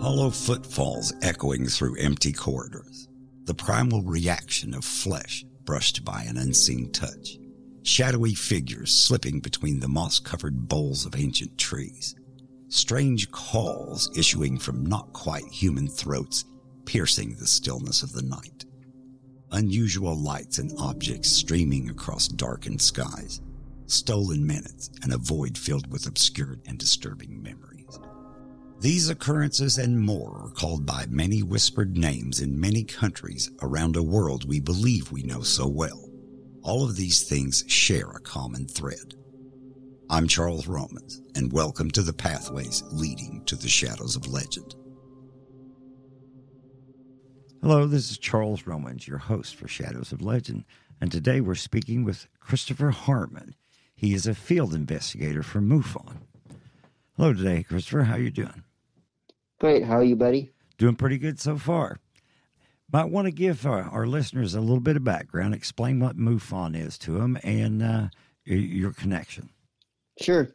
Hollow footfalls echoing through empty corridors. The primal reaction of flesh brushed by an unseen touch. Shadowy figures slipping between the moss covered boles of ancient trees. Strange calls issuing from not quite human throats, piercing the stillness of the night. Unusual lights and objects streaming across darkened skies. Stolen minutes and a void filled with obscured and disturbing memories. These occurrences and more are called by many whispered names in many countries around a world we believe we know so well. All of these things share a common thread. I'm Charles Romans, and welcome to the pathways leading to the shadows of legend. Hello, this is Charles Romans, your host for Shadows of Legend, and today we're speaking with Christopher Harmon. He is a field investigator for MUFON. Hello today, Christopher. How are you doing? Great. How are you, buddy? Doing pretty good so far. Might want to give our, our, listeners a little bit of background, explain what MUFON is to them, and uh, your connection. Sure.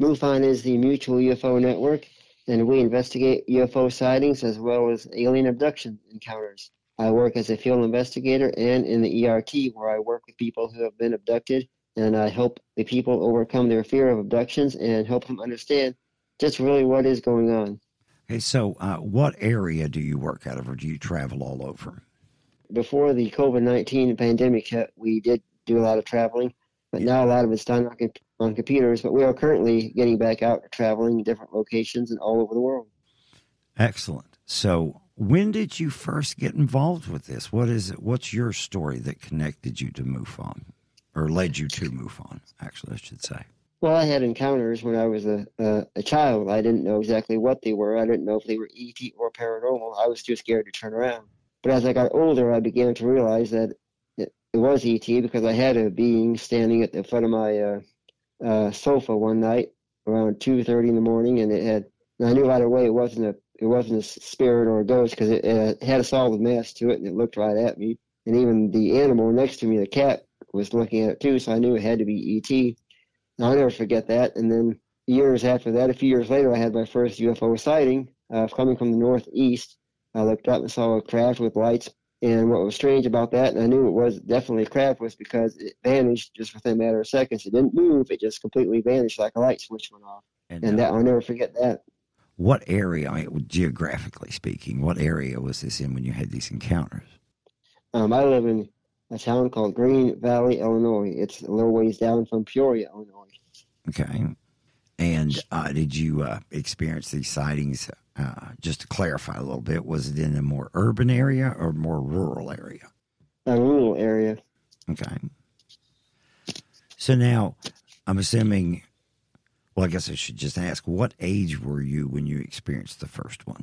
MUFON is the Mutual UFO Network, and we investigate UFO sightings as well as alien abduction encounters. I work as a field investigator and in the ERT, where I work with people who have been abducted, and I help the people overcome their fear of abductions and help them understand just really what is going on. Okay, so uh, what area do you work out of, or do you travel all over? Before the COVID 19 pandemic hit, we did do a lot of traveling, but now a lot of it's done on, on computers. But we are currently getting back out traveling different locations and all over the world. Excellent. So, when did you first get involved with this? What is it? What's your story that connected you to MUFON, or led you to MUFON? Actually, I should say. Well, I had encounters when I was a, a, a child. I didn't know exactly what they were. I didn't know if they were ET or paranormal. I was too scared to turn around. But as I got older, I began to realize that it, it was ET because I had a being standing at the foot of my uh, uh, sofa one night around 2:30 in the morning, and it had. And I knew right away it wasn't a it wasn't a spirit or a ghost because it, it had a solid mass to it, and it looked right at me. And even the animal next to me, the cat, was looking at it too, so I knew it had to be ET. I'll never forget that. And then years after that, a few years later, I had my first UFO sighting uh, coming from the northeast. I looked up and saw a craft with lights. And what was strange about that, and I knew it was definitely a craft, was because it vanished just within a matter of seconds. It didn't move; it just completely vanished like a light switch went off. And, and uh, that I'll never forget that. What area, I mean, geographically speaking, what area was this in when you had these encounters? Um, I live in a town called Green Valley, Illinois. It's a little ways down from Peoria, Illinois. Okay. And uh, did you uh, experience these sightings? Uh, just to clarify a little bit, was it in a more urban area or more rural area? A rural area. Okay. So now, I'm assuming. Well, I guess I should just ask, what age were you when you experienced the first one?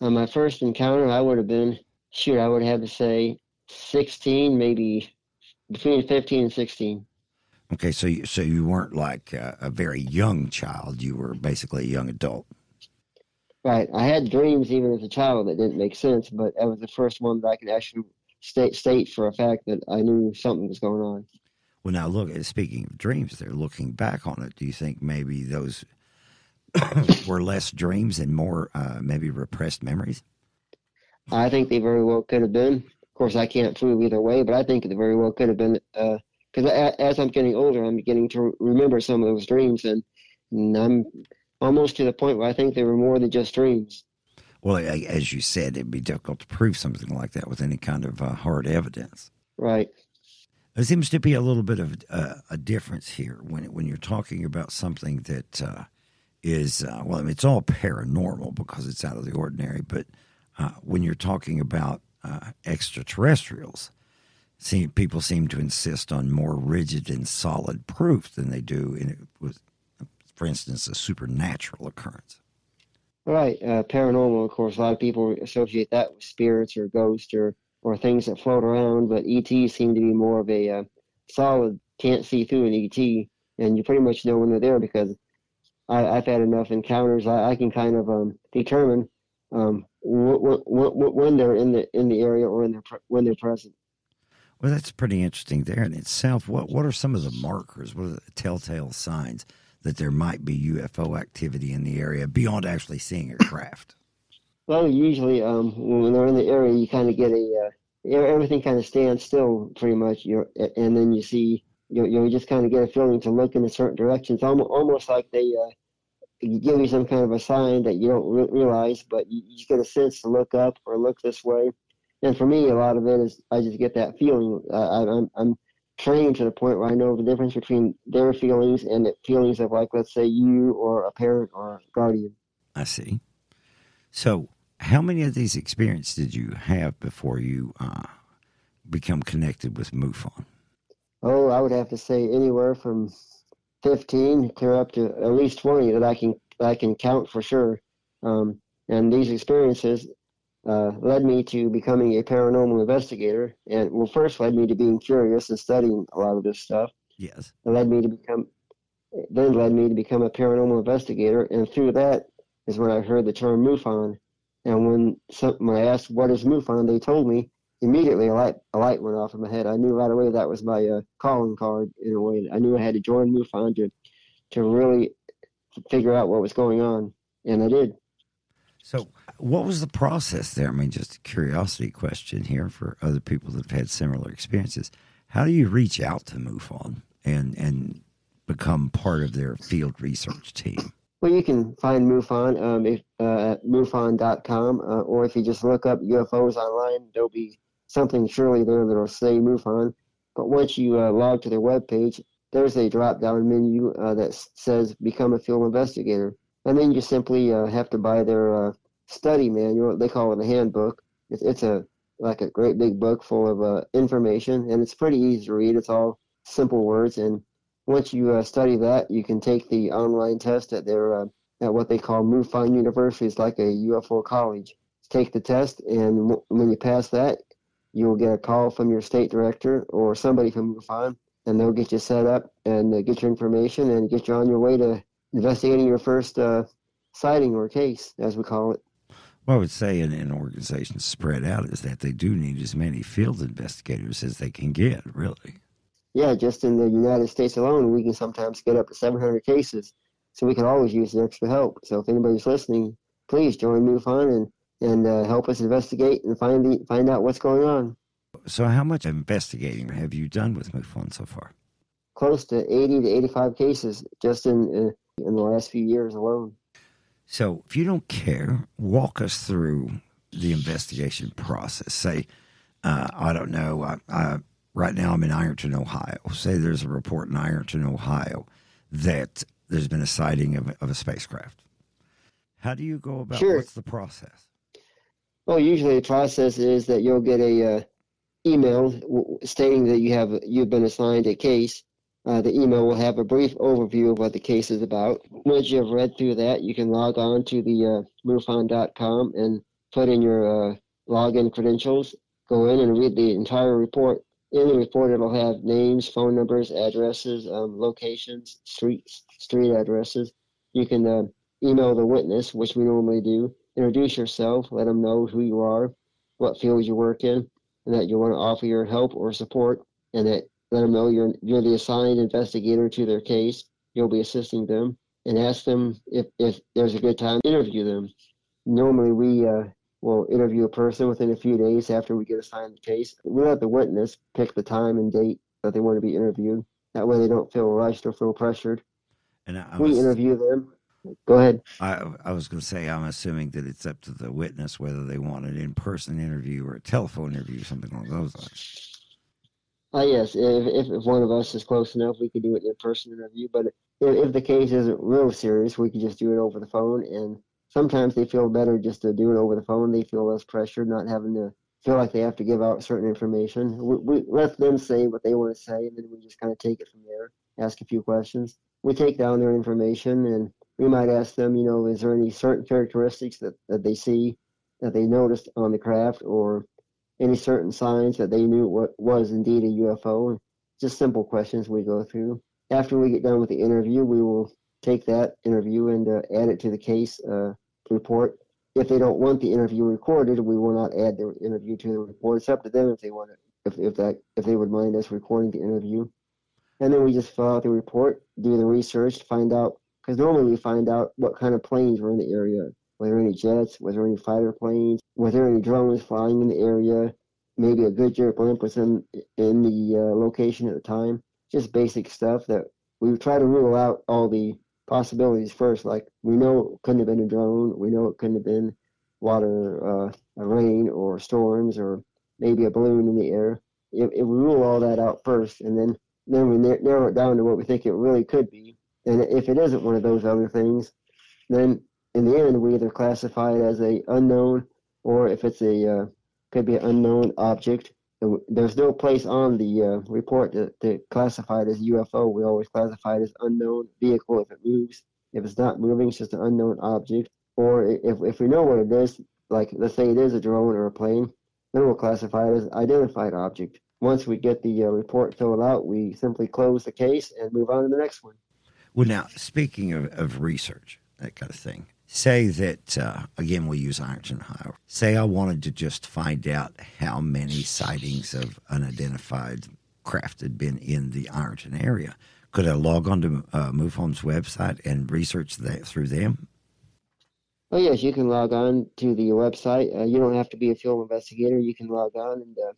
On my first encounter, I would have been, shoot, I would have to say 16, maybe between 15 and 16. Okay, so you, so you weren't like a, a very young child. You were basically a young adult. Right. I had dreams even as a child that didn't make sense, but that was the first one that I could actually state state for a fact that I knew something was going on. Well, now look. Speaking of dreams, they're looking back on it. Do you think maybe those were less dreams and more uh, maybe repressed memories? I think they very well could have been. Of course, I can't prove either way, but I think it very well could have been uh, because as I'm getting older, I'm beginning to remember some of those dreams, and, and I'm almost to the point where I think they were more than just dreams. Well, as you said, it'd be difficult to prove something like that with any kind of uh, hard evidence. Right. There seems to be a little bit of uh, a difference here when when you're talking about something that uh, is uh, well, I mean, it's all paranormal because it's out of the ordinary. But uh, when you're talking about uh, extraterrestrials, seem, people seem to insist on more rigid and solid proof than they do in with, for instance, a supernatural occurrence. Right, uh, paranormal. Of course, a lot of people associate that with spirits or ghosts or or things that float around. But ET seem to be more of a uh, solid, can't see through an ET, and you pretty much know when they're there because I, have had enough encounters. I, I can kind of um, determine um, when they're in the in the area or they're when they're present. Well, that's pretty interesting there in itself. What what are some of the markers? What are the telltale signs that there might be UFO activity in the area beyond actually seeing a craft? Well, usually um, when they're in the area, you kind of get a uh, everything kind of stands still pretty much. You're, and then you see you you just kind of get a feeling to look in a certain direction. It's almost almost like they uh, give you some kind of a sign that you don't re- realize, but you, you just get a sense to look up or look this way. And for me, a lot of it is I just get that feeling. Uh, I, I'm I'm trained to the point where I know the difference between their feelings and the feelings of like let's say you or a parent or a guardian. I see. So, how many of these experiences did you have before you uh, become connected with MUFON? Oh, I would have to say anywhere from fifteen clear up to at least twenty that I can I can count for sure. Um, and these experiences uh, led me to becoming a paranormal investigator, and well, first led me to being curious and studying a lot of this stuff. Yes. It led me to become, then led me to become a paranormal investigator, and through that is when I heard the term MUFON. And when, some, when I asked what is MUFON, they told me immediately a light a light went off in my head. I knew right away that was my uh, calling card in a way. I knew I had to join MUFON to to really figure out what was going on, and I did. So, what was the process there? I mean, just a curiosity question here for other people that have had similar experiences. How do you reach out to MUFON and and become part of their field research team? Well, you can find MUFON um, if, uh, at MUFON.com, uh, or if you just look up UFOs online, there'll be something surely there that'll say MUFON. But once you uh, log to their webpage, there's a drop down menu uh, that says Become a Field Investigator and then you simply uh, have to buy their uh, study manual. They call it a handbook. It's, it's a like a great big book full of uh, information, and it's pretty easy to read. It's all simple words, and once you uh, study that, you can take the online test at their at what they call MUFON University. It's like a UFO college. Take the test, and w- when you pass that, you'll get a call from your state director or somebody from MUFON, and they'll get you set up and uh, get your information and get you on your way to investigating your first uh, sighting or case, as we call it. Well, I would say in an organization spread out is that they do need as many field investigators as they can get, really. Yeah, just in the United States alone, we can sometimes get up to 700 cases. So we can always use the extra help. So if anybody's listening, please join MUFON and, and uh, help us investigate and find, the, find out what's going on. So, how much investigating have you done with MUFON so far? Close to 80 to 85 cases just in, uh, in the last few years alone. So, if you don't care, walk us through the investigation process. Say, uh, I don't know, I, I, right now I'm in Ironton, Ohio. Say there's a report in Ironton, Ohio that there's been a sighting of, of a spacecraft. How do you go about Sure. what's the process? Well, usually the process is that you'll get a uh, email stating that you have you've been assigned a case. Uh, the email will have a brief overview of what the case is about. Once you have read through that, you can log on to the uh, MUFON.com and put in your uh, login credentials. Go in and read the entire report. In the report, it'll have names, phone numbers, addresses, um, locations, streets, street addresses. You can uh, email the witness, which we normally do. Introduce yourself, let them know who you are, what field you work in, and that you want to offer your help or support, and that let them know you're you're the assigned investigator to their case. You'll be assisting them, and ask them if if there's a good time to interview them. Normally, we uh, will interview a person within a few days after we get assigned the case. We let the witness pick the time and date that they want to be interviewed. That way, they don't feel rushed or feel pressured. And I, I we interview them. Go ahead. I, I was going to say, I'm assuming that it's up to the witness whether they want an in person interview or a telephone interview, something along those lines. Uh, yes, if, if if one of us is close enough, we could do an in-person interview. But if, if the case isn't real serious, we could just do it over the phone. And sometimes they feel better just to do it over the phone. They feel less pressure, not having to feel like they have to give out certain information. We, we let them say what they want to say, and then we just kind of take it from there. Ask a few questions. We take down their information, and we might ask them, you know, is there any certain characteristics that, that they see that they noticed on the craft, or any certain signs that they knew what was indeed a UFO. Just simple questions we go through. After we get done with the interview, we will take that interview and uh, add it to the case uh, report. If they don't want the interview recorded, we will not add the interview to the report. It's up to them if they want it. If, if that if they would mind us recording the interview. and then we just fill out the report, do the research, find out because normally we find out what kind of planes were in the area. Were there any jets? Was there any fighter planes? Were there any drones flying in the area? Maybe a Goodyear blimp was in in the uh, location at the time. Just basic stuff that we try to rule out all the possibilities first. Like we know it couldn't have been a drone. We know it couldn't have been water, uh, rain, or storms, or maybe a balloon in the air. If, if we rule all that out first, and then then we narrow it down to what we think it really could be, and if it isn't one of those other things, then in the end we either classify it as a unknown, or if it's a uh, could be an unknown object. There's no place on the uh, report to, to classify it as UFO. We always classify it as unknown vehicle if it moves. If it's not moving, it's just an unknown object. Or if, if we know what it is, like let's say it is a drone or a plane, then we'll classify it as identified object. Once we get the uh, report filled out, we simply close the case and move on to the next one. Well, now, speaking of, of research, that kind of thing, say that, uh, again, we use Ironton, Ohio. Say I wanted to just find out how many sightings of unidentified craft had been in the Ironton area. Could I log on to uh, MUFON's website and research that through them? Oh yes, you can log on to the website. Uh, you don't have to be a field investigator. You can log on and uh,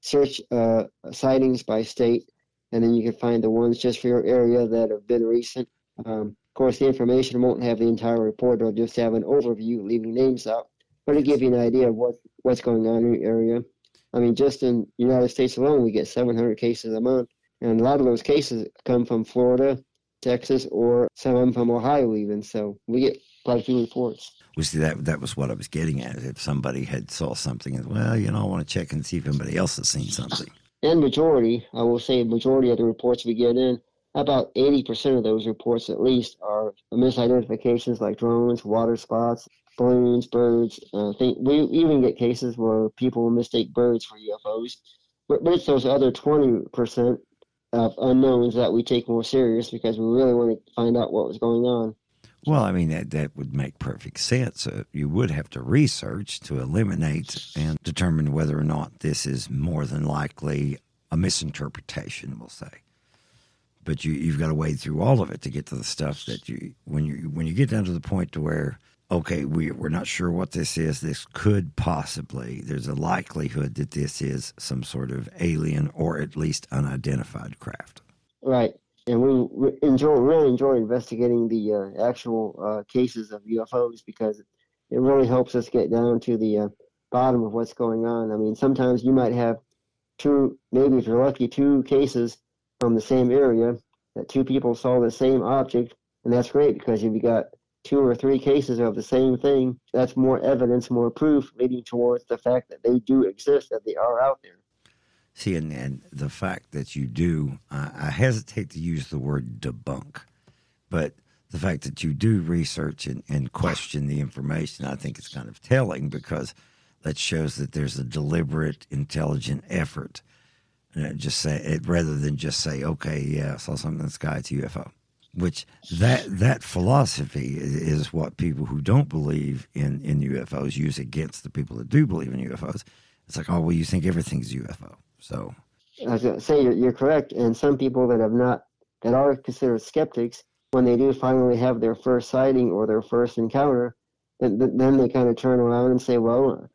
search uh, sightings by state, and then you can find the ones just for your area that have been recent. Um, of course, the information won't have the entire report; it'll just have an overview, leaving names out, but it'll give you an idea of what what's going on in your area. I mean, just in the United States alone, we get 700 cases a month, and a lot of those cases come from Florida, Texas, or some of them from Ohio, even. So we get quite a few reports. Was that that was what I was getting at? If somebody had saw something, and well, you know, I want to check and see if anybody else has seen something. And majority, I will say, majority of the reports we get in, about 80% of those reports at least are misidentifications like drones, water spots, balloons, birds. Uh, think, we even get cases where people mistake birds for UFOs. But, but it's those other 20% of unknowns that we take more serious because we really want to find out what was going on. Well, I mean, that, that would make perfect sense. Uh, you would have to research to eliminate and determine whether or not this is more than likely a misinterpretation, we'll say. But you, you've got to wade through all of it to get to the stuff that you, when you, when you get down to the point to where, okay, we, we're not sure what this is, this could possibly, there's a likelihood that this is some sort of alien or at least unidentified craft. Right and we enjoy really enjoy investigating the uh, actual uh, cases of UFOs because it really helps us get down to the uh, bottom of what's going on. I mean, sometimes you might have two, maybe if you're lucky, two cases from the same area that two people saw the same object, and that's great because if you got two or three cases of the same thing, that's more evidence, more proof leading towards the fact that they do exist, that they are out there. See, and, the fact that you do, uh, I hesitate to use the word debunk, but the fact that you do research and, and question the information, I think it's kind of telling because that shows that there's a deliberate, intelligent effort. Uh, just say it rather than just say, "Okay, yeah, I saw something in the sky. It's UFO." Which that that philosophy is, is what people who don't believe in in UFOs use against the people that do believe in UFOs. It's like, oh, well, you think everything's UFO. So I was going to say you're, you're correct, and some people that have not that are considered skeptics, when they do finally have their first sighting or their first encounter, then, then they kind of turn around and say, "Well,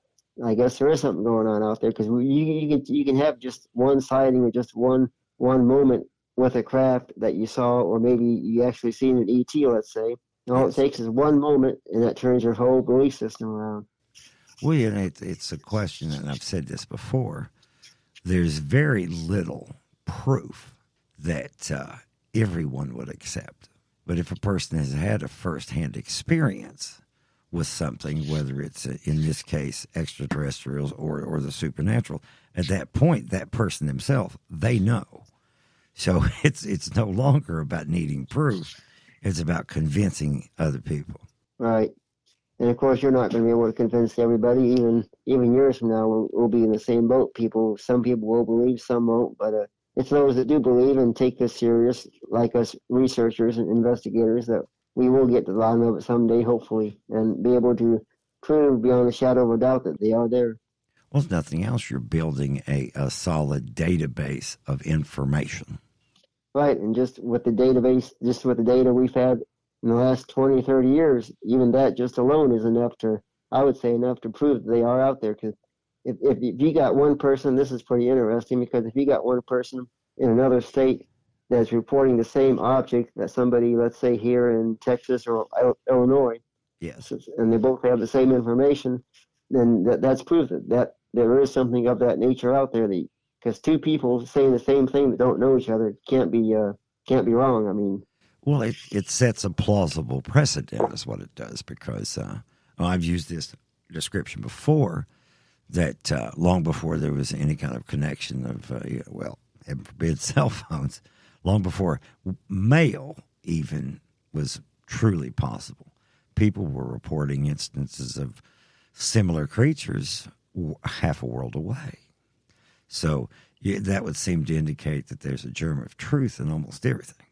I guess there is something going on out there," because you you can you can have just one sighting or just one one moment with a craft that you saw, or maybe you actually seen an ET, let's say. And all it takes is one moment, and that turns your whole belief system around. Well, yeah, it, it's a question, and I've said this before there's very little proof that uh, everyone would accept. But if a person has had a firsthand experience with something, whether it's uh, in this case extraterrestrials or, or the supernatural, at that point, that person themselves, they know. So it's it's no longer about needing proof; it's about convincing other people. Right. And of course, you're not going to be able to convince everybody. Even even years from now, we'll, we'll be in the same boat. People, some people will believe, some won't. But uh, it's those that do believe and take this serious, like us researchers and investigators, that we will get to the bottom of it someday, hopefully, and be able to prove beyond a shadow of a doubt that they are there. Well, if nothing else, you're building a, a solid database of information. Right, and just with the database, just with the data we've had in the last 20, 30 years, even that just alone is enough to, I would say, enough to prove that they are out there. Because if, if, if you got one person, this is pretty interesting because if you got one person in another state that's reporting the same object that somebody, let's say here in Texas or Illinois, yes, and they both have the same information, then that, that's proof that, that there is something of that nature out there. Because two people saying the same thing that don't know each other can't be uh, can't be wrong. I mean, well, it, it sets a plausible precedent, is what it does. Because uh, I've used this description before that uh, long before there was any kind of connection of uh, well, heaven forbid, cell phones, long before mail even was truly possible, people were reporting instances of similar creatures half a world away. So yeah, that would seem to indicate that there's a germ of truth in almost everything.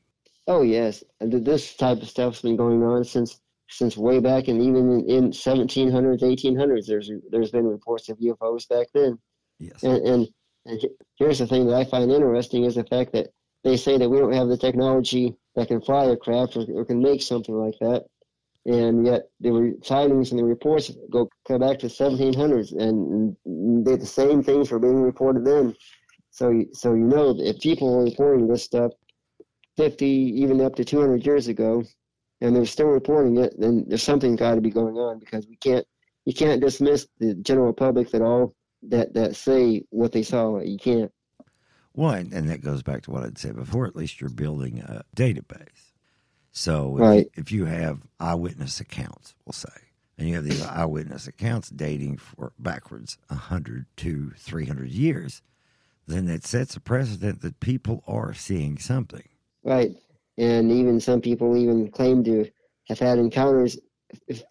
Oh yes, this type of stuff's been going on since since way back, and even in, in 1700s, 1800s, there's there's been reports of UFOs back then. Yes. And, and and here's the thing that I find interesting is the fact that they say that we don't have the technology that can fly a craft or, or can make something like that and yet the sightings and the reports go come back to 1700s, and, and they, the same things were being reported then. So, so you know, if people were reporting this stuff 50, even up to 200 years ago, and they're still reporting it, then there's something got to be going on because we can't, you can't dismiss the general public that all that that say what they saw. You can't. Well, and, and that goes back to what I'd said before. At least you're building a database so if, right. if you have eyewitness accounts, we'll say, and you have these eyewitness accounts dating for backwards 100 to 300 years, then that sets a precedent that people are seeing something. Right. And even some people even claim to have had encounters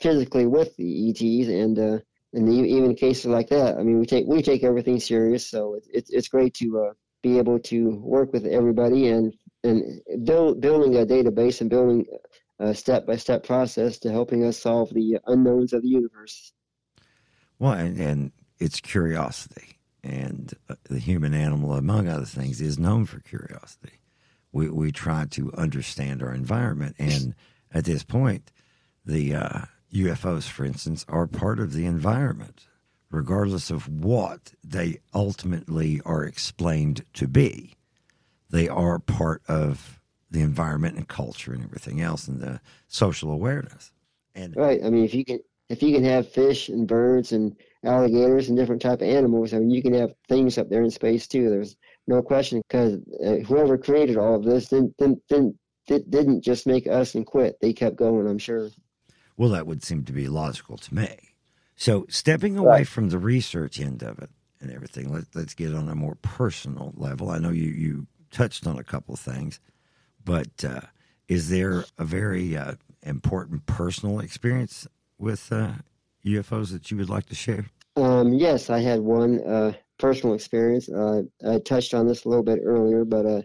physically with the ETs, and uh, and even cases like that. I mean, we take we take everything serious, so it's it's great to uh, be able to work with everybody and and build, building a database and building a step by step process to helping us solve the unknowns of the universe. Well, and, and it's curiosity, and uh, the human animal, among other things, is known for curiosity. We we try to understand our environment, and at this point, the uh, UFOs, for instance, are part of the environment, regardless of what they ultimately are explained to be they are part of the environment and culture and everything else and the social awareness. And right. I mean, if you can if you can have fish and birds and alligators and different type of animals, I mean, you can have things up there in space too. There's no question because uh, whoever created all of this didn't, didn't, didn't, didn't just make us and quit. They kept going, I'm sure. Well, that would seem to be logical to me. So, stepping away right. from the research end of it and everything, let, let's get on a more personal level. I know you, you touched on a couple of things, but uh, is there a very uh, important personal experience with uh, UFOs that you would like to share? Um, yes, I had one uh, personal experience. Uh, I touched on this a little bit earlier, but uh,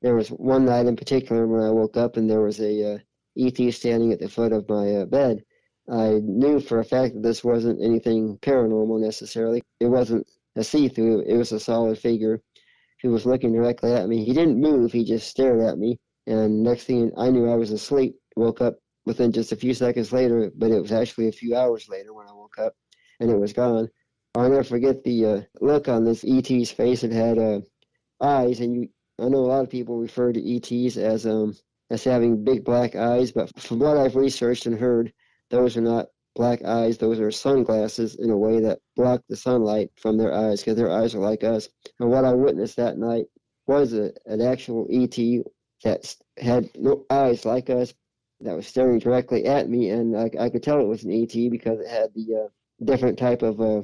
there was one night in particular when I woke up and there was a ET standing at the foot of my bed. I knew for a fact that this wasn't anything paranormal necessarily. It wasn't a see through, it was a solid figure who was looking directly at me. He didn't move, he just stared at me. And next thing I knew, I was asleep. Woke up within just a few seconds later, but it was actually a few hours later when I woke up and it was gone. I'll never forget the uh, look on this ET's face. It had uh, eyes, and you. I know a lot of people refer to ETs as um as having big black eyes, but from what I've researched and heard, those are not black eyes. Those are sunglasses in a way that block the sunlight from their eyes because their eyes are like us. And what I witnessed that night was a, an actual ET that had no eyes like us that was staring directly at me, and I, I could tell it was an ET because it had the uh, different type of uh,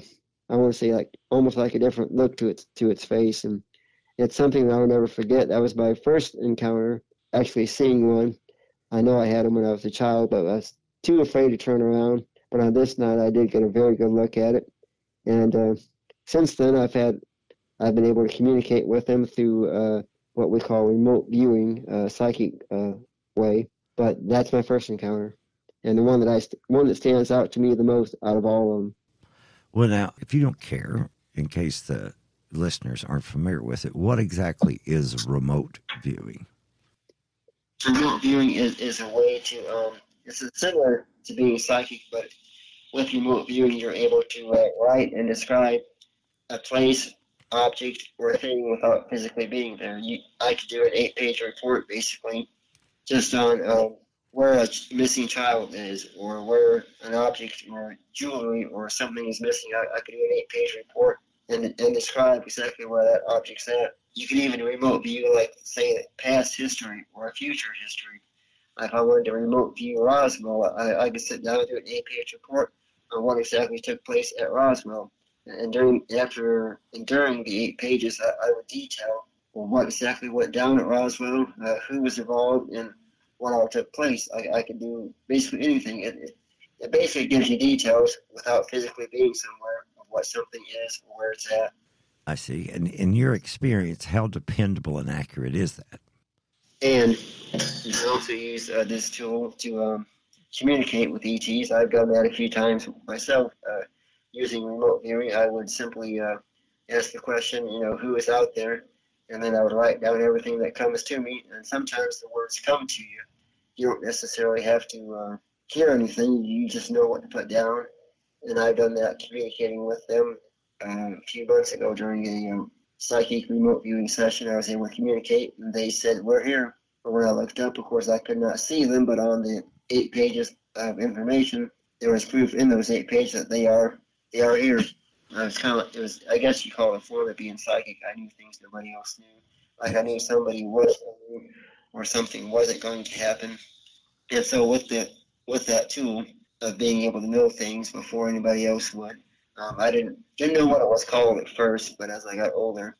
I want to say like almost like a different look to its to its face, and it's something that I'll never forget. That was my first encounter actually seeing one. I know I had them when I was a child, but I was too afraid to turn around. But on this night, I did get a very good look at it. And uh, since then, I've had I've been able to communicate with them through uh, what we call remote viewing, uh, psychic uh, way. But that's my first encounter, and the one that I one that stands out to me the most out of all of them. Well, now, if you don't care, in case the listeners aren't familiar with it, what exactly is remote viewing? remote viewing is, is a way to um, it's similar to being psychic, but with remote viewing, you're able to uh, write and describe a place, object, or thing without physically being there. You, I could do an eight-page report basically just on um, where a missing child is, or where an object or jewelry or something is missing. I, I could do an eight-page report and, and describe exactly where that object's at. You can even remote view, like say, past history or future history. If I wanted to remote view Roswell, I, I could sit down and do an eight-page report on what exactly took place at Roswell. And during after and during the eight pages, I, I would detail what exactly went down at Roswell, uh, who was involved, and what all took place. I, I could do basically anything. It, it, it basically gives you details without physically being somewhere of what something is or where it's at. I see. And in your experience, how dependable and accurate is that? And you can also use uh, this tool to um, communicate with ETs. I've done that a few times myself. Uh, using remote viewing, I would simply uh, ask the question, you know, who is out there, and then I would write down everything that comes to me. And sometimes the words come to you. You don't necessarily have to uh, hear anything. You just know what to put down. And I've done that communicating with them uh, a few months ago during a um, psychic remote viewing session. I was able to communicate, and they said, "We're here." But when I looked up, of course, I could not see them. But on the eight pages of information, there was proof in those eight pages that they are they are here. I was kind of it was I guess you call it a form of being psychic. I knew things nobody else knew. Like I knew somebody was or something wasn't going to happen. And so with the with that tool of being able to know things before anybody else would, um, I didn't didn't know what it was called at first, but as I got older,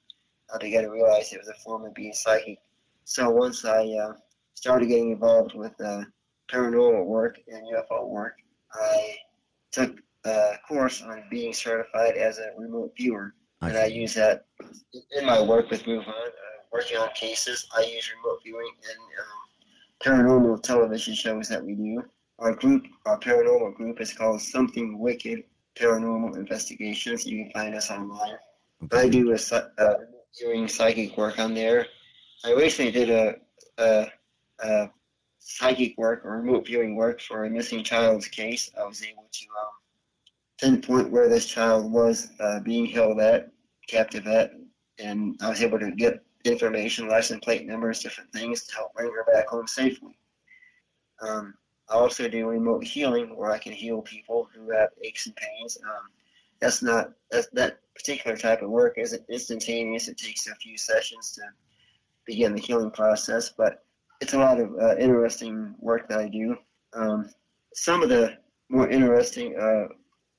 I began to realize it was a form of being psychic. So once I uh, started getting involved with uh, paranormal work and UFO work, I took course on being certified as a remote viewer. I and I use that in my work with MUFON, uh, working on cases. I use remote viewing in um, paranormal television shows that we do. Our group, our paranormal group, is called Something Wicked Paranormal Investigations. You can find us online. Okay. I do a uh, viewing psychic work on there. I recently did a, a, a psychic work or remote viewing work for a missing child's case, I was able to um, pinpoint where this child was uh, being held at, captive at, and I was able to get information, license plate numbers, different things to help bring her back home safely. Um, I also do remote healing where I can heal people who have aches and pains. Um, that's not that's, that particular type of work isn't instantaneous. It takes a few sessions to begin the healing process, but it's a lot of uh, interesting work that I do. Um, some of the more interesting uh,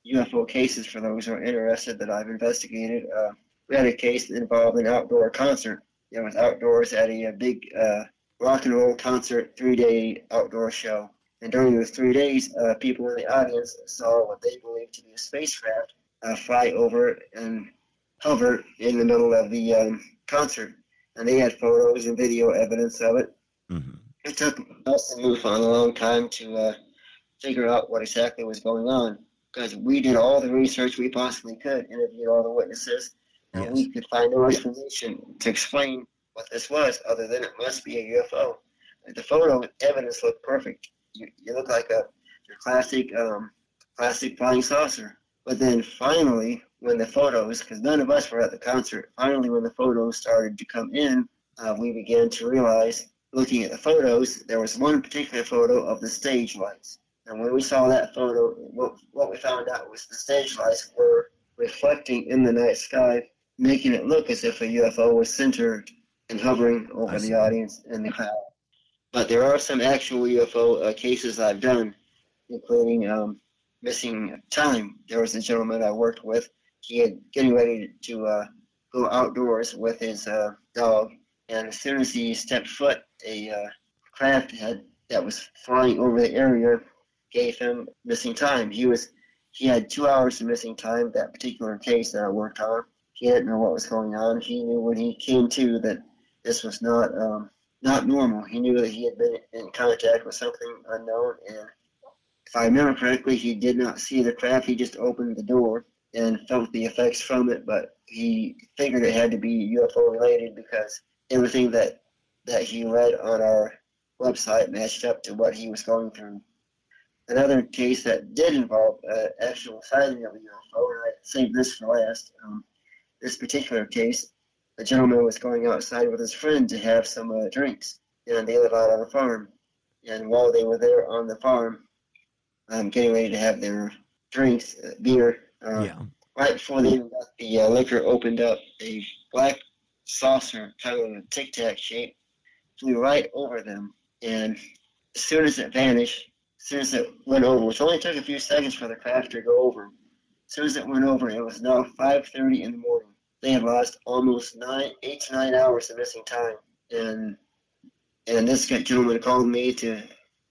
UFO cases for those who are interested that I've investigated. Uh, we had a case that involved an outdoor concert. It was outdoors at a, a big uh, rock and roll concert, three day outdoor show. And during those three days, uh, people in the audience saw what they believed to be a spacecraft uh, fly over and hover in the middle of the um, concert. And they had photos and video evidence of it. Mm-hmm. It took us and MUFON a long time to uh, figure out what exactly was going on because we did all the research we possibly could, interviewed all the witnesses, and yes. we could find no explanation to explain what this was other than it must be a UFO. The photo evidence looked perfect. You, you look like a your classic um, classic flying saucer. But then finally, when the photos, because none of us were at the concert, finally when the photos started to come in, uh, we began to realize looking at the photos, there was one particular photo of the stage lights. And when we saw that photo, what, what we found out was the stage lights were reflecting in the night sky, making it look as if a UFO was centered and hovering over the audience and the crowd. But there are some actual UFO uh, cases I've done, including um, missing time. There was a gentleman I worked with. He had getting ready to uh, go outdoors with his uh, dog, and as soon as he stepped foot a uh, craft had, that was flying over the area gave him missing time. He was he had two hours of missing time. That particular case that I worked on, he didn't know what was going on. He knew when he came to that this was not um, not normal. He knew that he had been in contact with something unknown, and if I remember correctly, he did not see the craft. He just opened the door and felt the effects from it, but he figured it had to be UFO related because everything that that he read on our website matched up to what he was going through. Another case that did involve uh, actual sighting of a UFO, and I saved this for last. Um, this particular case, a gentleman was going outside with his friend to have some uh, drinks, and they live out on a farm. And while they were there on the farm, um, getting ready to have their drinks, uh, beer, uh, yeah. right before they got the uh, liquor opened up, a black saucer, kind of a tic tac shape, flew right over them. And as soon as it vanished, as soon as it went over, which only took a few seconds for the craft to go over, as soon as it went over, it was now 5.30 in the morning. They had lost almost nine, eight to nine hours of missing time. And and this gentleman called me to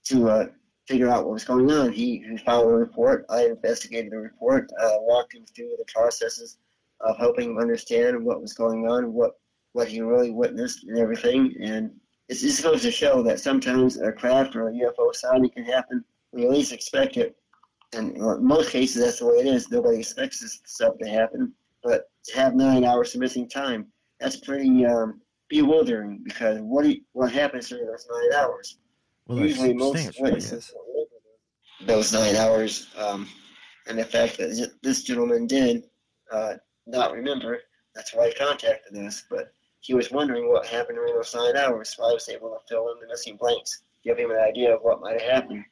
to uh, figure out what was going on. He, he filed a report. I investigated the report, uh, walked him through the processes of helping him understand what was going on, what what he really witnessed, and everything. And it just goes to show that sometimes a craft or a UFO sighting can happen We at least expect it. And in most cases, that's the way it is. Nobody expects this stuff to happen. But to have nine hours of missing time, that's pretty um, bewildering because what you, what happens during those nine hours? Well, Usually, most witnesses those nine hours, um, and the fact that this gentleman did uh, not remember, that's why he contacted us. But he was wondering what happened during those nine hours, so I was able to fill in the missing blanks, give him an idea of what might have happened.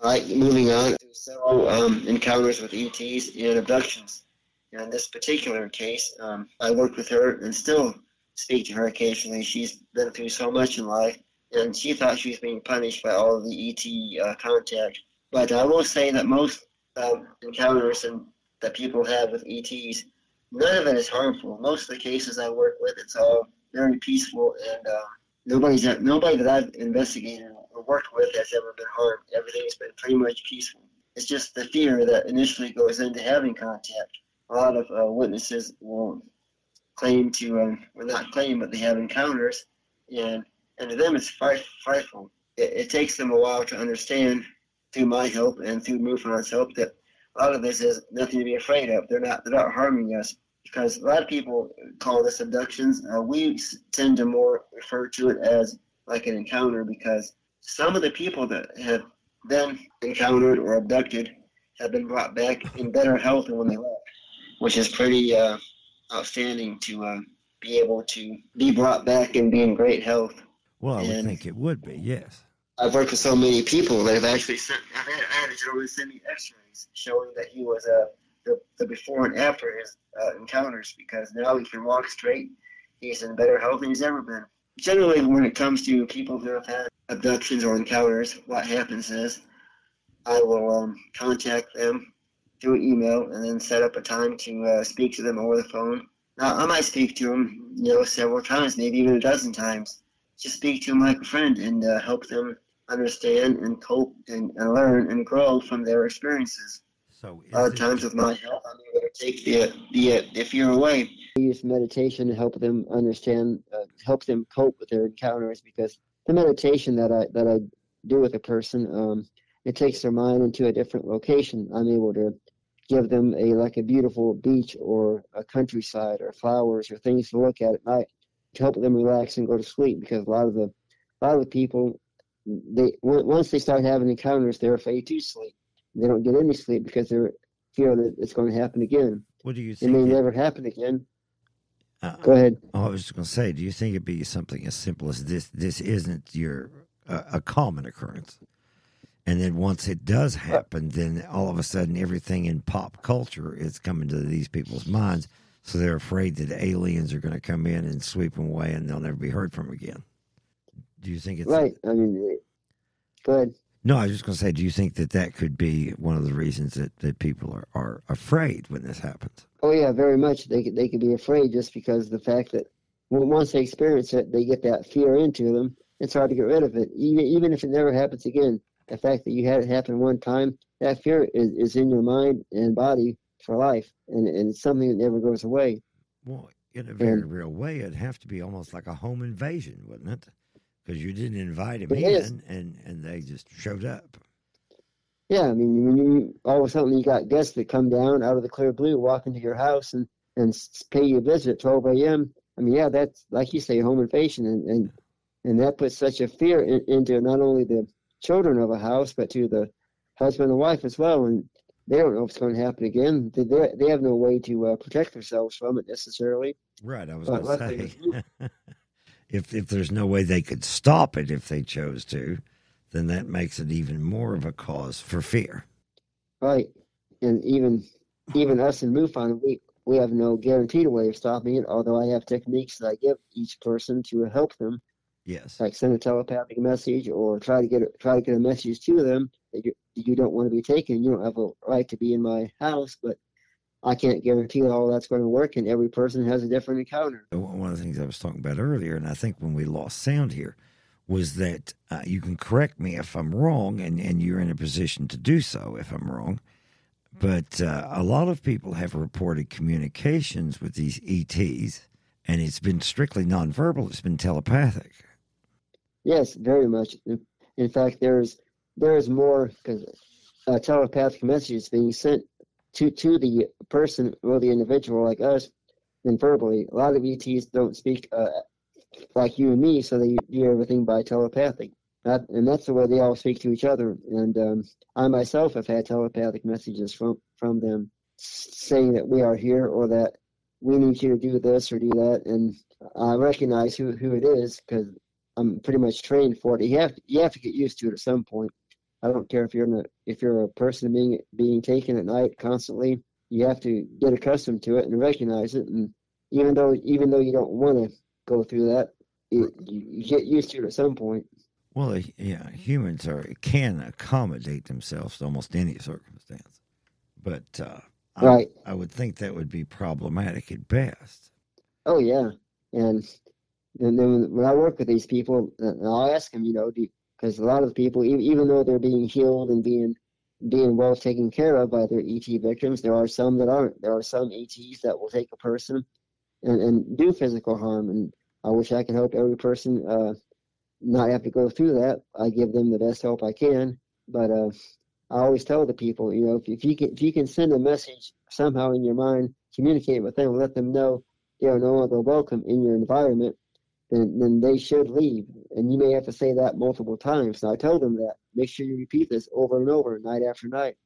All right, moving on to several um, encounters with ETs and abductions. in this particular case, um, I worked with her and still speak to her occasionally. She's been through so much in life, and she thought she was being punished by all of the ET uh, contact. But I will say that most um, encounters and that people have with ETs, none of it is harmful. Most of the cases I work with, it's all very peaceful, and uh, nobody's nobody that I've investigated or worked with has ever been harmed. Everything's been pretty much peaceful. It's just the fear that initially goes into having contact. A lot of uh, witnesses will claim to, um, well, not claim, but they have encounters, and and to them it's frightful. It, it, takes them a while to understand through my help and through MUFON's help that a lot of this is nothing to be afraid of. They're not they're not harming us because a lot of people call this abductions. Uh, we tend to more refer to it as like an encounter because some of the people that have been encountered or abducted have been brought back in better health than when they left, which is pretty uh, outstanding to uh, be able to be brought back and be in great health. Well, I and would think it would be, yes. I've worked with so many people that have actually sent. I've had, I had a send me X-rays showing that he was uh, the, the before and after his uh, encounters because now he can walk straight. He's in better health than he's ever been. Generally, when it comes to people who have had abductions or encounters, what happens is I will um, contact them through email and then set up a time to uh, speak to them over the phone. Now, I might speak to them, you know, several times, maybe even a dozen times. Just speak to them like a friend and uh, help them understand and cope and, and, learn and grow from their experiences. So, a lot of times with my help, I'm able to take the the, the fear away. I use meditation to help them understand, uh, help them cope with their encounters because the meditation that I that I do with a person, um, it takes their mind into a different location. I'm able to give them a like a beautiful beach or a countryside or flowers or things to look at at night to help them relax and go to sleep because a lot of the a lot of the people they once they start having encounters they're afraid to sleep. They don't get any sleep because they're fear that it's going to happen again. What do you think it may it, never happen again. Uh, go ahead. oh, i was just going to say do you think it'd be something as simple as this this isn't your uh, a common occurrence? And then once it does happen, then all of a sudden everything in pop culture is coming to these people's minds. So they're afraid that aliens are going to come in and sweep them away and they'll never be heard from again. Do you think it's right? I mean, go ahead. No, I was just going to say, do you think that that could be one of the reasons that, that people are, are afraid when this happens? Oh yeah, very much. They could, they could be afraid just because the fact that once they experience it, they get that fear into them. It's hard to get rid of it, even even if it never happens again the fact that you had it happen one time, that fear is, is in your mind and body for life, and, and it's something that never goes away. Well, in a very and, real way, it'd have to be almost like a home invasion, wouldn't it? Because you didn't invite them in, and and they just showed up. Yeah, I mean, when you all of a sudden you got guests that come down out of the clear blue, walk into your house, and and pay you a visit at 12 a.m. I mean, yeah, that's like you say, home invasion, and, and and that puts such a fear in, into not only the children of a house, but to the husband and wife as well. And they don't know if it's going to happen again. They they have no way to uh, protect themselves from it necessarily. Right. I was going to say, if if there's no way they could stop it if they chose to, then that makes it even more of a cause for fear. Right. And even even us in MUFON, we we have no guaranteed way of stopping it. Although I have techniques that I give each person to help them Yes. Like send a telepathic message or try to get a, try to get a message to them that you, you don't want to be taken. You don't have a right to be in my house, but I can't guarantee all that's going to work, and every person has a different encounter. One of the things I was talking about earlier, and I think when we lost sound here, was that uh, you can correct me if I'm wrong, and, and you're in a position to do so if I'm wrong. But uh, a lot of people have reported communications with these ETs, and it's been strictly nonverbal, it's been telepathic. Yes, very much. In fact, there's there's more because uh, telepathic messages being sent to to the person or the individual like us than verbally. A lot of ETs don't speak uh, like you and me, so they do everything by telepathic. That, and that's the way they all speak to each other. And um, I myself have had telepathic messages from from them saying that we are here or that we need you to do this or do that. And I recognize who, who it is because I'm pretty much trained for it. You have you have to get used to it at some point. I don't care if you're in a, if you're a person being being taken at night constantly. You have to get accustomed to it and recognize it. And even though even though you don't want to go through that, it, you, you get used to it at some point. Well, yeah, humans are can accommodate themselves to almost any circumstance, but uh, right, I, I would think that would be problematic at best. Oh yeah, and and then when I work with these people, I'll ask them, you know, because a lot of people, even though they're being healed and being being well taken care of by their ET victims, there are some that aren't. There are some ETs that will take a person and, and do physical harm. And I wish I could help every person uh, not have to go through that. I give them the best help I can. But uh, I always tell the people, you know, if, if you can if you can send a message somehow in your mind, communicate with them, let them know they are no longer welcome in your environment then, then they should leave. And you may have to say that multiple times. And I tell them that. Make sure you repeat this over and over, night after night.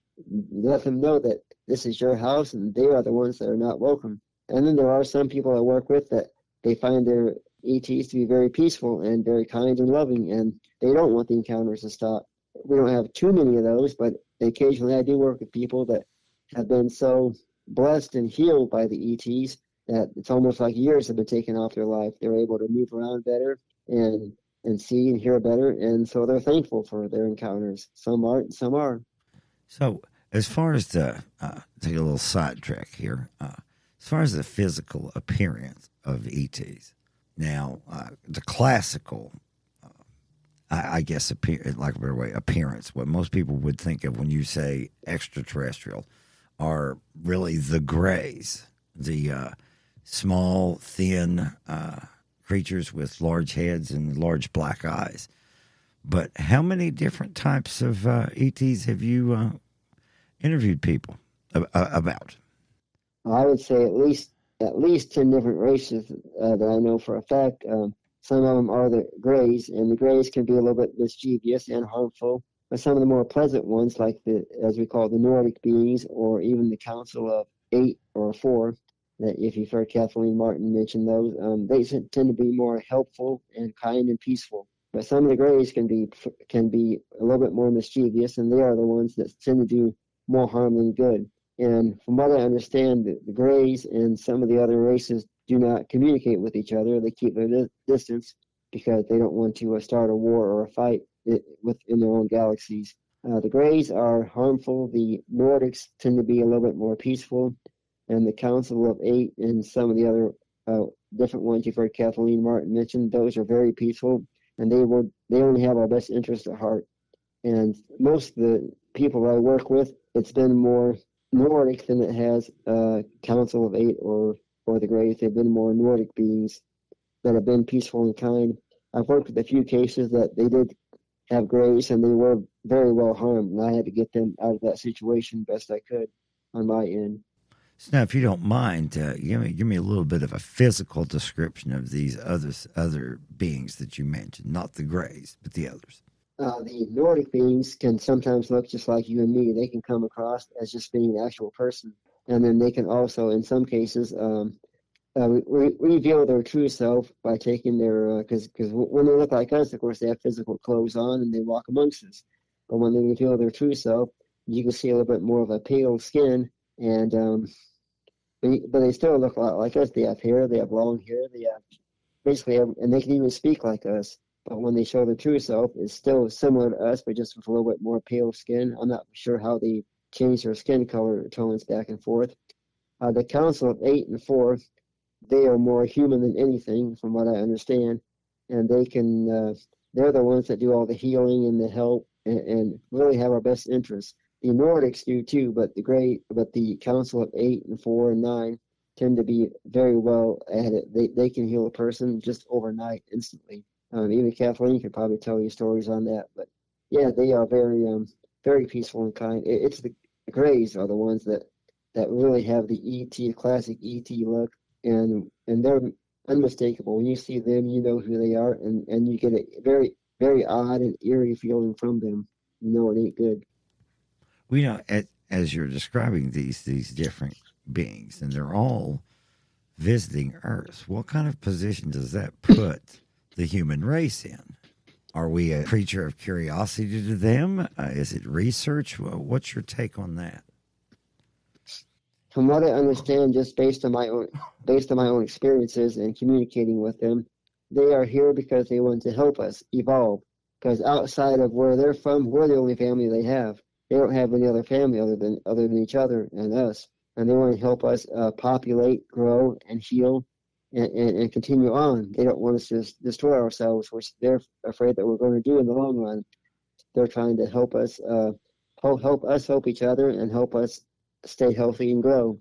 Let them know that this is your house and they are the ones that are not welcome. And then there are some people I work with that they find their ETs to be very peaceful and very kind and loving, and they don't want the encounters to stop. We don't have too many of those, but occasionally I do work with people that have been so blessed and healed by the ETs that it's almost like years have been taken off their life. They're able to move around better and and see and hear better, and so they're thankful for their encounters. Some aren't, some are. So, as far as the uh, take a little sidetrack here, uh, as far as the physical appearance of ETs, now uh, the classical, uh, I, I, guess, appear, like a better way, appearance. What most people would think of when you say extraterrestrial are really the grays, the uh, small, thin uh, creatures with large heads and large black eyes. But how many different types of uh, ETs have you uh, interviewed people about? I would say at least at least ten different races uh, that I know for a fact. Um, some of them are the grays, and the grays can be a little bit mischievous and harmful. But some of the more pleasant ones, like the as we call the Nordic beings, or even the Council of Eight or Four, that if you've heard Kathleen Marden mention those, um, they tend to be more helpful and kind and peaceful. But some of the Greys can be can be a little bit more mischievous, and they are the ones that tend to do more harm than good. And from what I understand, the, Greys and some of the other races do not communicate with each other. They keep their di- distance because they don't want to uh, start a war or a fight within their own galaxies. Uh, the Greys are harmful. The Nordics tend to be a little bit more peaceful and the Council of Eight and some of the other uh, different ones you've heard Kathleen Marden mention, those are very peaceful and they will they only have our best interest at heart. And most of the people I work with, it's been more Nordic than it has uh, Council of Eight or or the Greys. They've been more Nordic beings that have been peaceful and kind. I've worked with a few cases that they did have Greys and they were very well harmed, and I had to get them out of that situation best I could on my end. Now, if you don't mind, uh, give me give me a little bit of a physical description of these other other beings that you mentioned, not the Greys, but the others. Uh, the Nordic beings can sometimes look just like you and me. They can come across as just being an actual person, and then they can also, in some cases, um, uh, re- reveal their true self by taking their because uh, because when they look like us, of course, they have physical clothes on and they walk amongst us. But when they reveal their true self, you can see a little bit more of a pale skin, and um, but, they still look a lot like us. They have hair, they have long hair, they have basically, and they can even speak like us. But when they show their true self, it's still similar to us, but just with a little bit more pale skin. I'm not sure how they change their skin color tones back and forth. Uh, the Council of Eight and Four they are more human than anything, from what I understand, and they can. Uh, they're the ones that do all the healing and the help, and, and really have our best interests. The Nordics do too, but the great, but the Council of Eight and Four and Nine tend to be very well at it. They they can heal a person just overnight, instantly. Um, even Kathleen could probably tell you stories on that. But yeah, they are very um very peaceful and kind. It, it's the, the Greys are the ones that that really have the ET classic ET look and and they're unmistakable. When you see them, you know who they are, and and you get a very very odd and eerie feeling from them. You know it ain't good. We know at, as you're describing these these different beings, and they're all visiting Earth. What kind of position does that put the human race in? Are we a creature of curiosity to them? Uh, is it research? What's your take on that? from what I understand, just based on my own based on my own experiences and communicating with them, they are here because they want to help us evolve. Because outside of where they're from, we're the only family they have. They don't have any other family other than other than each other and us. And they want to help us uh, populate, grow, and heal, and, and, and, continue on. They don't want us to destroy ourselves, which they're afraid that we're going to do in the long run. They're trying to help us uh, help, help us help each other and help us stay healthy and grow.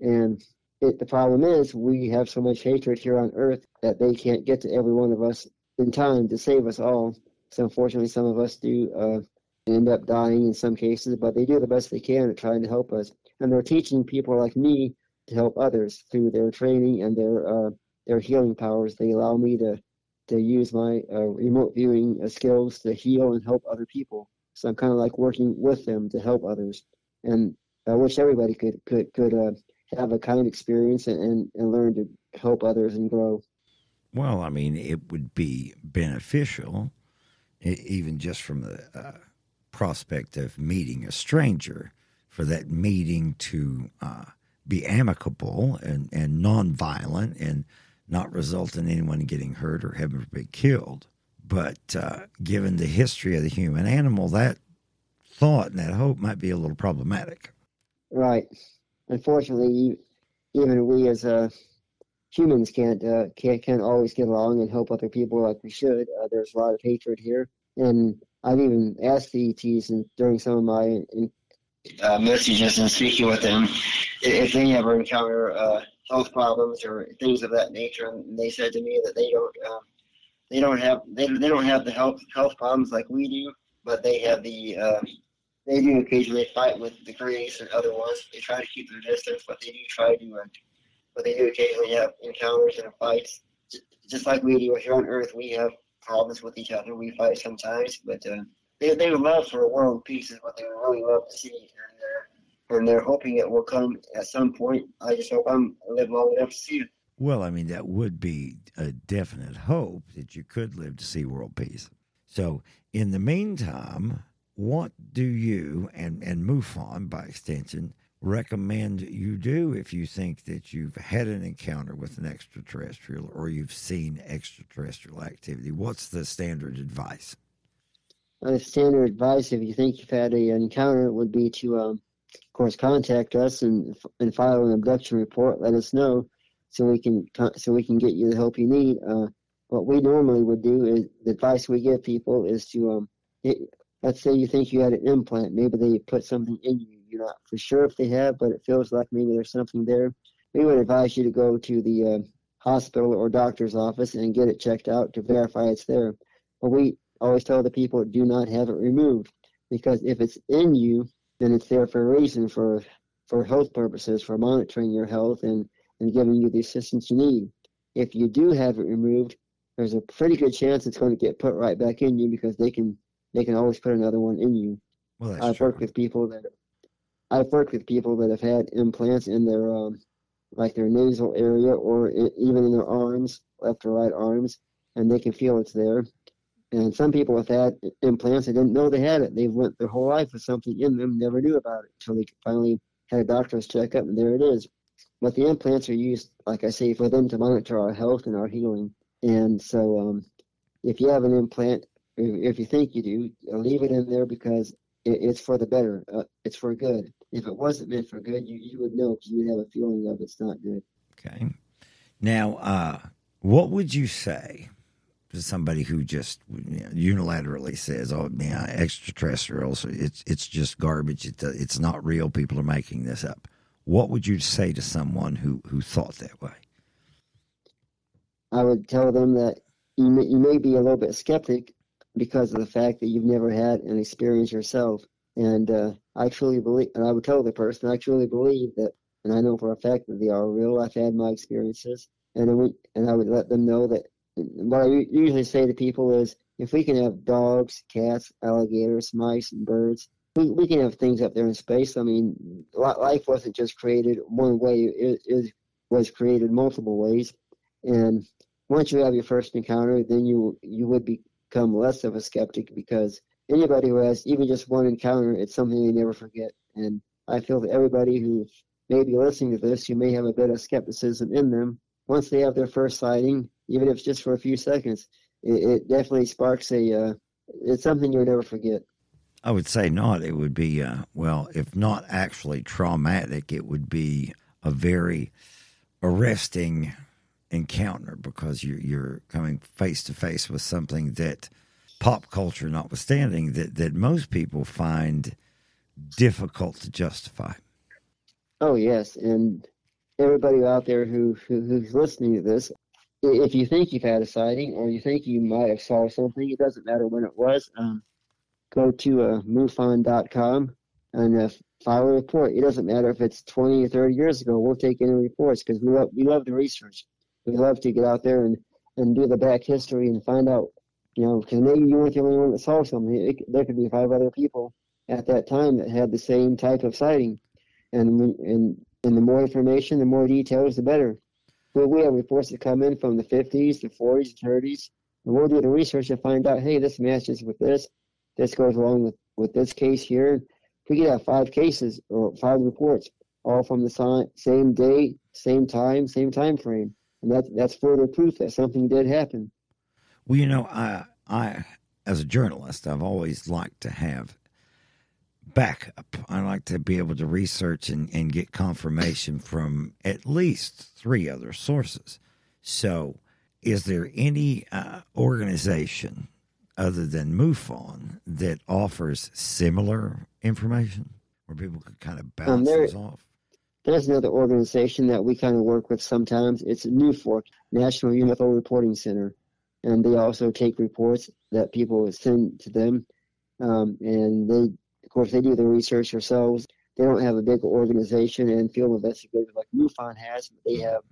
And it, the problem is we have so much hatred here on earth that they can't get to every one of us in time to save us all. So unfortunately, some of us do uh, end up dying in some cases, but they do the best they can at trying to help us. And they're teaching people like me to help others through their training and their uh, their healing powers. They allow me to to use my uh, remote viewing uh, skills to heal and help other people. So I'm kind of like working with them to help others. And I wish everybody could could could uh, have a kind experience and, and learn to help others and grow. Well, I mean, it would be beneficial, even just from the uh, prospect of meeting a stranger, for that meeting to uh, be amicable and, and nonviolent and not result in anyone getting hurt or having to be killed. But uh, given the history of the human animal, that thought and that hope might be a little problematic. Right. Unfortunately, even we as uh, humans can't, uh, can't can't always get along and help other people like we should. Uh, there's a lot of hatred here, and I've even asked the ETs and during some of my uh, messages and speaking with them if they ever encounter uh, health problems or things of that nature, and they said to me that they don't uh, they don't have they, they don't have the health health problems like we do, but they have the uh, they do occasionally fight with the Greys and other ones. They try to keep their distance, but they do try to. Uh, but they do occasionally have encounters and fights, just like we do here on Earth. We have problems with each other. We fight sometimes, but uh, they they love for a world peace is what they really love to see, and they're and they're hoping it will come at some point. I just hope I'm live long enough to see it. Well, I mean that would be a definite hope that you could live to see world peace. So, in the meantime, what do you and, and MUFON by extension recommend you do if you think that you've had an encounter with an extraterrestrial or you've seen extraterrestrial activity? What's the standard advice? The standard advice, if you think you've had an encounter, would be to, um, of course, contact us and and file an abduction report. Let us know so we can so we can get you the help you need. Uh, what we normally would do is the advice we give people is to um, it, let's say you think you had an implant, maybe they put something in you. You're not for sure if they have, but it feels like maybe there's something there. We would advise you to go to the uh, hospital or doctor's office and get it checked out to verify it's there. But we always tell the people do not have it removed because if it's in you, then it's there for a reason for for health purposes, for monitoring your health and, and giving you the assistance you need. If you do have it removed, there's a pretty good chance it's going to get put right back in you because they can they can always put another one in you. Well, that's I've true. worked with people that I've worked with people that have had implants in their um, like their nasal area or i even in their arms, left or right arms, and they can feel it's there. And some people have had implants they didn't know they had it. They've went their whole life with something in them, never knew about it until they finally had a doctor's checkup, and there it is. But the implants are used, like I say, for them to monitor our health and our healing. And so, um, if you have an implant, if you think you do, leave it in there because it, it's for the better. Uh, it's for good. If it wasn't meant for good, you, you would know because you would have a feeling of it's not good. Okay. Now, uh, what would you say to somebody who just you know, unilaterally says, "Oh, man, extraterrestrials, it's it's just garbage. It's it's not real. People are making this up." What would you say to someone who who thought that way? I would tell them that you may, you may be a little bit skeptic because of the fact that you've never had an experience yourself. And uh, I truly believe, and I would tell the person, I truly believe that, and I know for a fact that they are real. I've had my experiences, and we, and I would let them know that. What I usually say to people is, if we can have dogs, cats, alligators, mice, and birds, we, we can have things up there in space. I mean, life wasn't just created one way; it, it was created multiple ways. And once you have your first encounter, then you you would become less of a skeptic because anybody who has even just one encounter, it's something they never forget. And I feel that everybody who may be listening to this, who may have a bit of skepticism in them, once they have their first sighting, even if it's just for a few seconds, it, it definitely sparks a. Uh, it's something you'll never forget. I would say not. It would be uh, well, if not actually traumatic, it would be a very arresting encounter because you're you're coming face to face with something that pop culture notwithstanding that that most people find difficult to justify. Oh yes, and everybody out there who, who who's listening to this, if you think you've had a sighting or you think you might have saw something, it doesn't matter when it was. Um, go to uh, MUFON.com and uh, file a report. It doesn't matter if it's 20 or 30 years ago. We'll take any reports because we love we love the research. We love to get out there and, and do the back history and find out, you know, because maybe you weren't the only one that saw something. It, there could be five other people at that time that had the same type of sighting, and and and the more information, the more details, the better. But we have reports that come in from the 50s, the 40s, the 30s, and we'll do the research and find out, hey, this matches with this, this goes along with with this case here. We could have five cases or five reports, all from the same day, same time, same time frame and that that's further proof that something did happen. Well, you know, I I as a journalist, I've always liked to have backup. I like to be able to research and, and get confirmation from at least three other sources. So, is there any uh, organization other than MUFON that offers similar information where people could kind of Um, bounce there- those off? There's another organization that we kind of work with sometimes. It's NUFORC, National UFO Reporting Center, and they also take reports that people send to them, um, and they, of course, they do the research themselves. They don't have a big organization and field investigators like MUFON has, but they have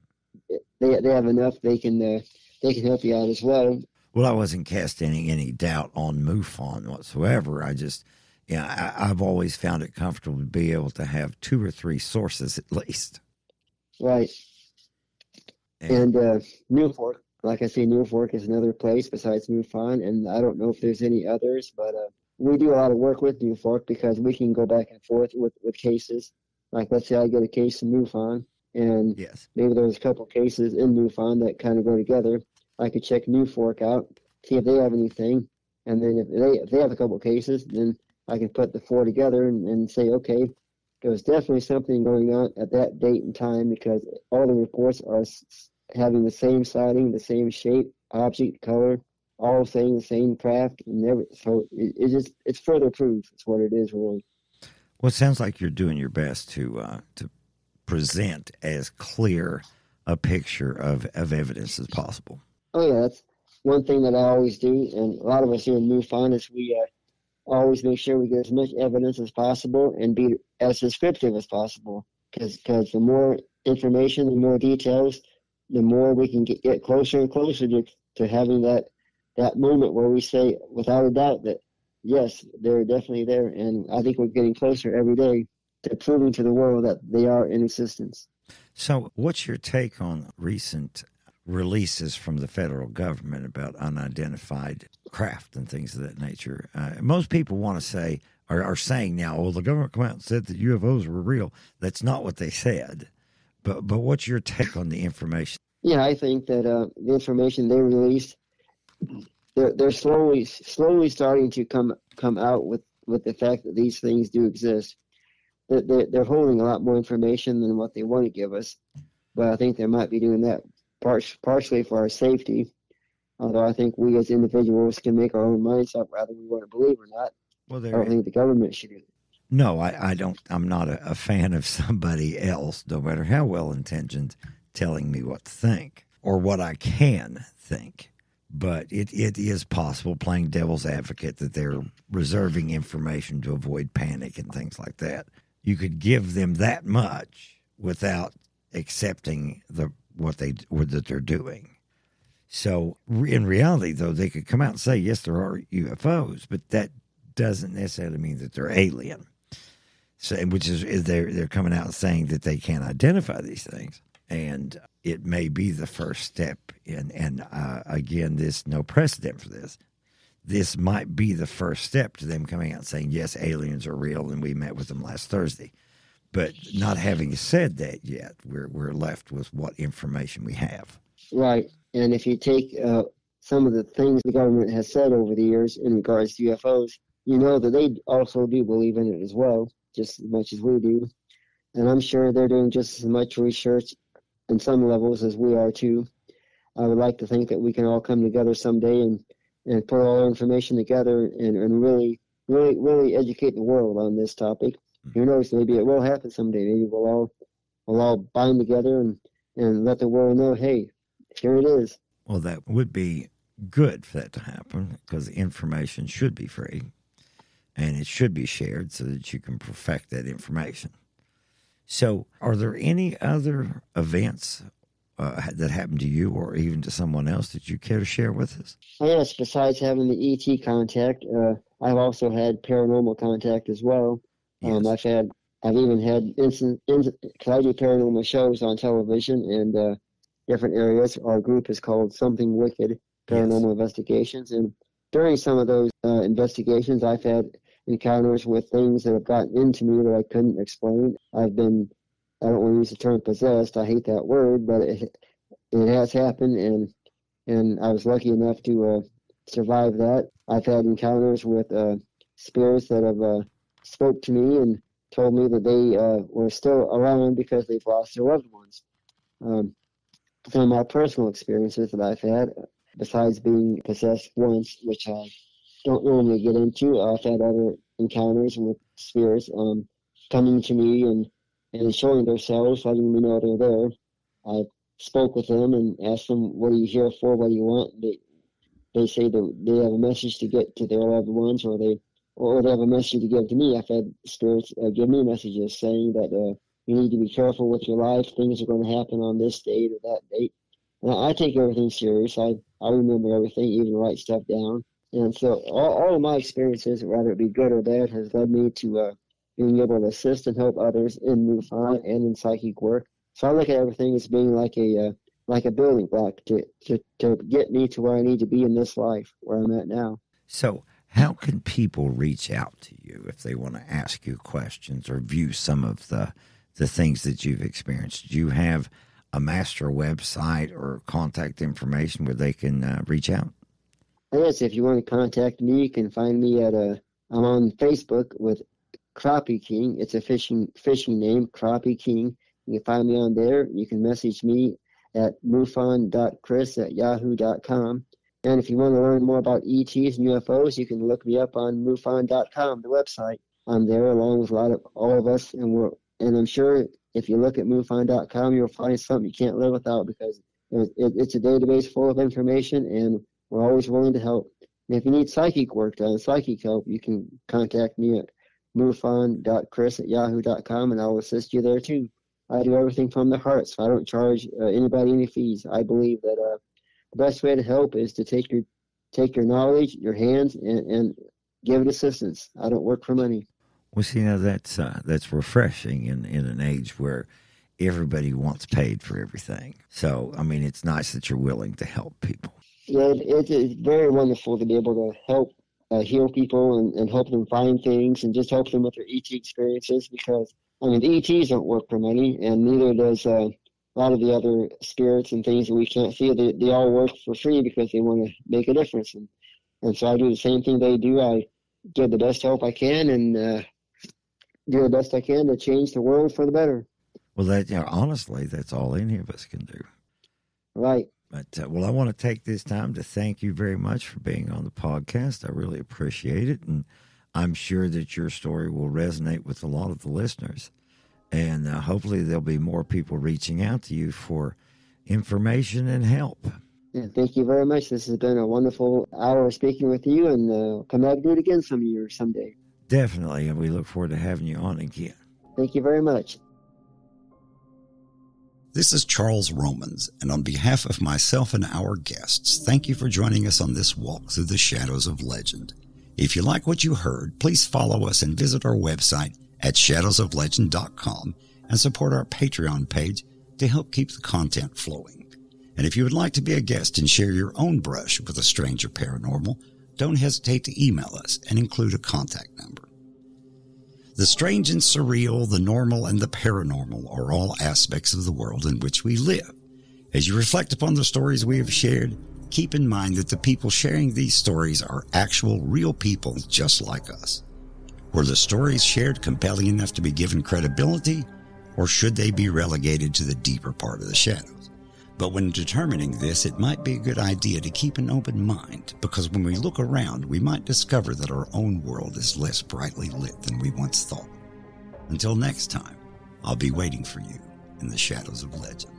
they they have enough. They can uh, they can help you out as well. Well, I wasn't casting any doubt on MUFON whatsoever. I just, yeah, I, I've always found it comfortable to be able to have two or three sources at least. Right. And uh, NUFORC, like I say, NUFORC is another place besides MUFON, and I don't know if there's any others, but uh, we do a lot of work with NUFORC because we can go back and forth with, with cases. Like, let's say I get a case in MUFON, and yes, maybe there's a couple cases in MUFON that kind of go together. I could check NUFORC out, see if they have anything, and then if they if they have a couple cases, then I can put the four together and, and say, okay, there was definitely something going on at that date and time because all the reports are s- having the same sighting, the same shape, object, color, all saying the same craft, and every, so it, it just it's further proof. It's what it is really. Well, it sounds like you're doing your best to uh, to present as clear a picture of, of evidence as possible. Oh yeah, that's one thing that I always do, and a lot of us here in MUFON is we uh, always make sure we get as much evidence as possible and be as descriptive as possible. Because the more information, the more details, the more we can get, get closer and closer to, to having that that moment where we say without a doubt that yes, they're definitely there, and I think we're getting closer every day to proving to the world that they are in existence. So, what's your take on recent releases from the federal government about unidentified craft and things of that nature? Uh, most people want to say, are, are saying now, well, the government came out and said that UFOs were real. That's not what they said. But but what's your take on the information? Yeah, I think that uh, the information they released, they're they're slowly slowly starting to come come out with with the fact that these things do exist they're, they're holding a lot more information than what they want to give us. But I think they might be doing that par- partially for our safety. Although I think we as individuals can make our own minds up whether we want to believe or not. Well, I don't think the government should do. No, I, I don't. I'm not a, a fan of somebody else, no matter how well intentioned, telling me what to think or what I can think but it, it is possible, playing devil's advocate, that they're reserving information to avoid panic and things like that you could give them that much without accepting the what they what that they're doing. So in reality, though, they could come out and say yes, there are UFOs, but that doesn't necessarily mean that they're alien. So, which is, is they're they're coming out saying that they can't identify these things, and it may be the first step in. And uh, again, this no precedent for this this might be the first step to them coming out saying, yes, aliens are real, and we met with them last Thursday. But not having said that yet, we're, we're left with what information we have. Right. And if you take uh, some of the things the government has said over the years in regards to UFOs, you know that they also do believe in it as well, just as much as we do. And I'm sure they're doing just as much research in some levels as we are too. I would like to think that we can all come together someday and and put all our information together and, and really, really, really educate the world on this topic. Mm-hmm. Who knows? Maybe it will happen someday. Maybe we'll all we'll all bind together and and let the world know, hey, here it is. Well, that would be good for that to happen because information should be free and it should be shared so that you can perfect that information. So, are there any other events uh, that happened to you or even to someone else that you care to share with us? Yes, besides having the ET contact, uh, I've also had paranormal contact as well. Um, yes. I've had, I've even had instant, instant cause I do paranormal shows on television and uh, different areas. Our group is called Something Wicked Paranormal yes. Investigations, and during some of those uh, investigations, I've had encounters with things that have gotten into me that I couldn't explain. I've been I don't want to use the term possessed. I hate that word, but it it has happened, and and I was lucky enough to uh, survive that. I've had encounters with uh, spirits that have uh, spoke to me and told me that they uh, were still around because they've lost their loved ones. Um, of my personal experiences that I've had, besides being possessed once, which I don't normally get into, I've had other encounters with spirits um, coming to me and and showing themselves, letting me know they're there. I spoke with them and asked them, "What are you here for? What do you want?" They they say that they have a message to get to their loved ones, or they or they have a message to give to me. I've had spirits uh, give me messages saying that uh, you need to be careful with your life. Things are going to happen on this date or that date. And I take everything serious. I I remember everything, even write stuff down. And so all, all of my experiences, whether it be good or bad, has led me to uh, being able to assist and help others in MUFON and in psychic work. So I look at everything as being like a uh, like a building block to, to to get me to where I need to be in this life, where I'm at now. So how can people reach out to you if they want to ask you questions or view some of the the things that you've experienced? Do you have a master website or contact information where they can uh, reach out? Yes, if you want to contact me, you can find me at a. Uh, I'm on Facebook with Crappie King. It's a fishing fishing name, Crappie King. You can find me on there. You can message me at mufon.chris at yahoo.com. And if you want to learn more about ETs and UFOs, you can look me up on mufon.com, the website. I'm there along with a lot of all of us, and we're and I'm sure if you look at mufon.com, you'll find something you can't live without because it, it, it's a database full of information, and we're always willing to help. And if you need psychic work done, psychic help, you can contact me at mufon.chris at yahoo.com and I'll assist you there too. I do everything from the heart, so I don't charge uh, anybody any fees. I believe that uh, the best way to help is to take your take your knowledge, your hands, and, and give it assistance. I don't work for money. Well, see, now that's uh, that's refreshing in in an age where everybody wants paid for everything. So, I mean, it's nice that you're willing to help people. Yeah, it, it's very wonderful to be able to help uh, heal people and, and help them find things and just help them with their ET experiences because I mean, the ETs don't work for money, and neither does uh, a lot of the other spirits and things that we can't see. They, they all work for free because they want to make a difference. And, and so I do the same thing they do. I give the best help I can and uh, do the best I can to change the world for the better. Well, that you know, honestly, that's all any of us can do. Right. But uh, well, I want to take this time to thank you very much for being on the podcast. I really appreciate it, and I'm sure that your story will resonate with a lot of the listeners. And uh, hopefully, there'll be more people reaching out to you for information and help. Yeah, thank you very much. This has been a wonderful hour speaking with you, and uh, come back and do it again some year someday. Definitely, and we look forward to having you on again. Thank you very much. This is Charles Romans, and on behalf of myself and our guests, thank you for joining us on this walk through the shadows of legend. If you like what you heard, please follow us and visit our website at shadowsoflegend.com and support our Patreon page to help keep the content flowing. And if you would like to be a guest and share your own brush with a stranger paranormal, don't hesitate to email us and include a contact number. The strange and surreal, the normal and the paranormal are all aspects of the world in which we live. As you reflect upon the stories we have shared, keep in mind that the people sharing these stories are actual real people just like us. Were the stories shared compelling enough to be given credibility, or should they be relegated to the deeper part of the shadows? But when determining this, it might be a good idea to keep an open mind, because when we look around, we might discover that our own world is less brightly lit than we once thought. Until next time, I'll be waiting for you in the shadows of legend.